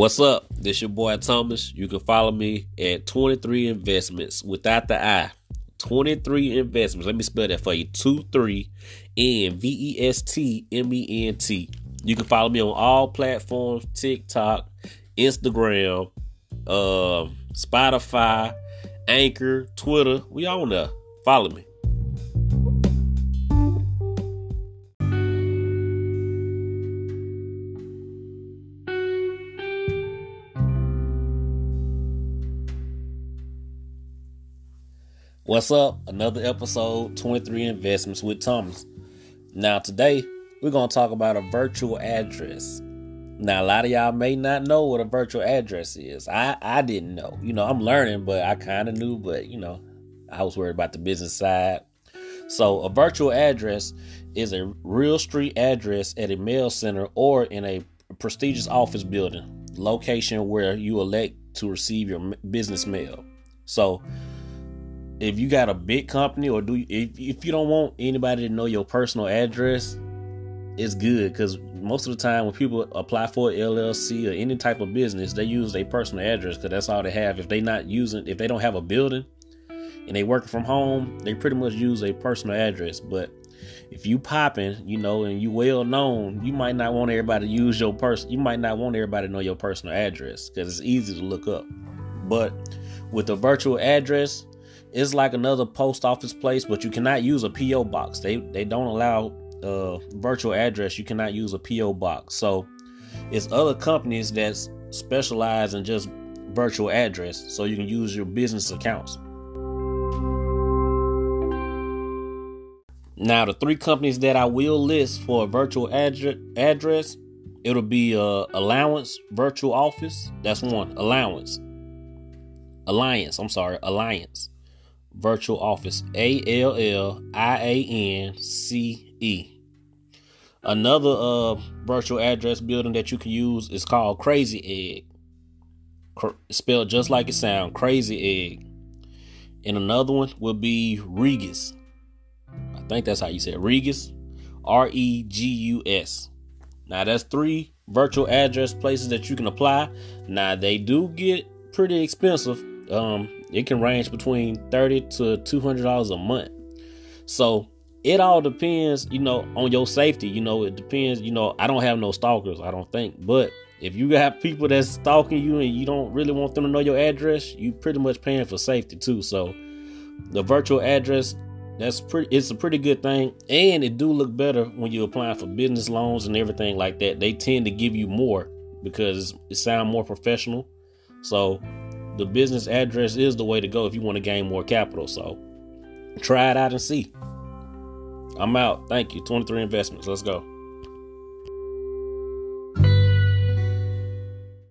What's up? This your boy Thomas. You can follow me at 23 Investments without the I. 23 Investments. Let me spell that for you. 23 N V E S T M E N T. You can follow me on all platforms TikTok, Instagram, uh, Spotify, Anchor, Twitter. We all there. Follow me. What's up? Another episode 23 Investments with Thomas. Now, today we're going to talk about a virtual address. Now, a lot of y'all may not know what a virtual address is. I, I didn't know. You know, I'm learning, but I kind of knew, but you know, I was worried about the business side. So, a virtual address is a real street address at a mail center or in a prestigious office building, location where you elect to receive your business mail. So, if you got a big company or do if, if you don't want anybody to know your personal address it's good. Because most of the time when people apply for llc or any type of business they use their personal address because that's all they have. If they not using if they don't have a building and they working from home they pretty much use a personal address. But if you popping you know and you well known you might not want everybody to use your person you might not want everybody to know your personal address because it's easy to look up. But with a virtual address it's like another post office place, but you cannot use a PO box. They they don't allow uh, virtual address. You cannot use a PO box. So it's other companies that specialize in just virtual address, so you can use your business accounts. Now, the three companies that I will list for a virtual adre- address, it'll be uh, Allowance Virtual Office. That's one. Allowance. Alliance. I'm sorry. Alliance virtual office. A L L I A N C E. Another uh, virtual address building that you can use is called Crazy Egg. Cr- spelled just like it sounds, Crazy Egg. And another one will be Regus. I think that's how you say it. Regus. R E G U S. Now that's three virtual address places that you can apply. Now they do get pretty expensive. Um, it can range between thirty to two hundred dollars a month. So it all depends, you know, on your safety. You know, it depends. You know, I don't have no stalkers, I don't think, but if you have people that's stalking you and you don't really want them to know your address, you pretty much paying for safety too. So the virtual address that's pretty it's a pretty good thing and it do look better when you're applying for business loans and everything like that they tend to give you more because it sound more professional so the business address is the way to go if you want to gain more capital. So try it out and see. I'm out. Thank you. 23 investments. Let's go.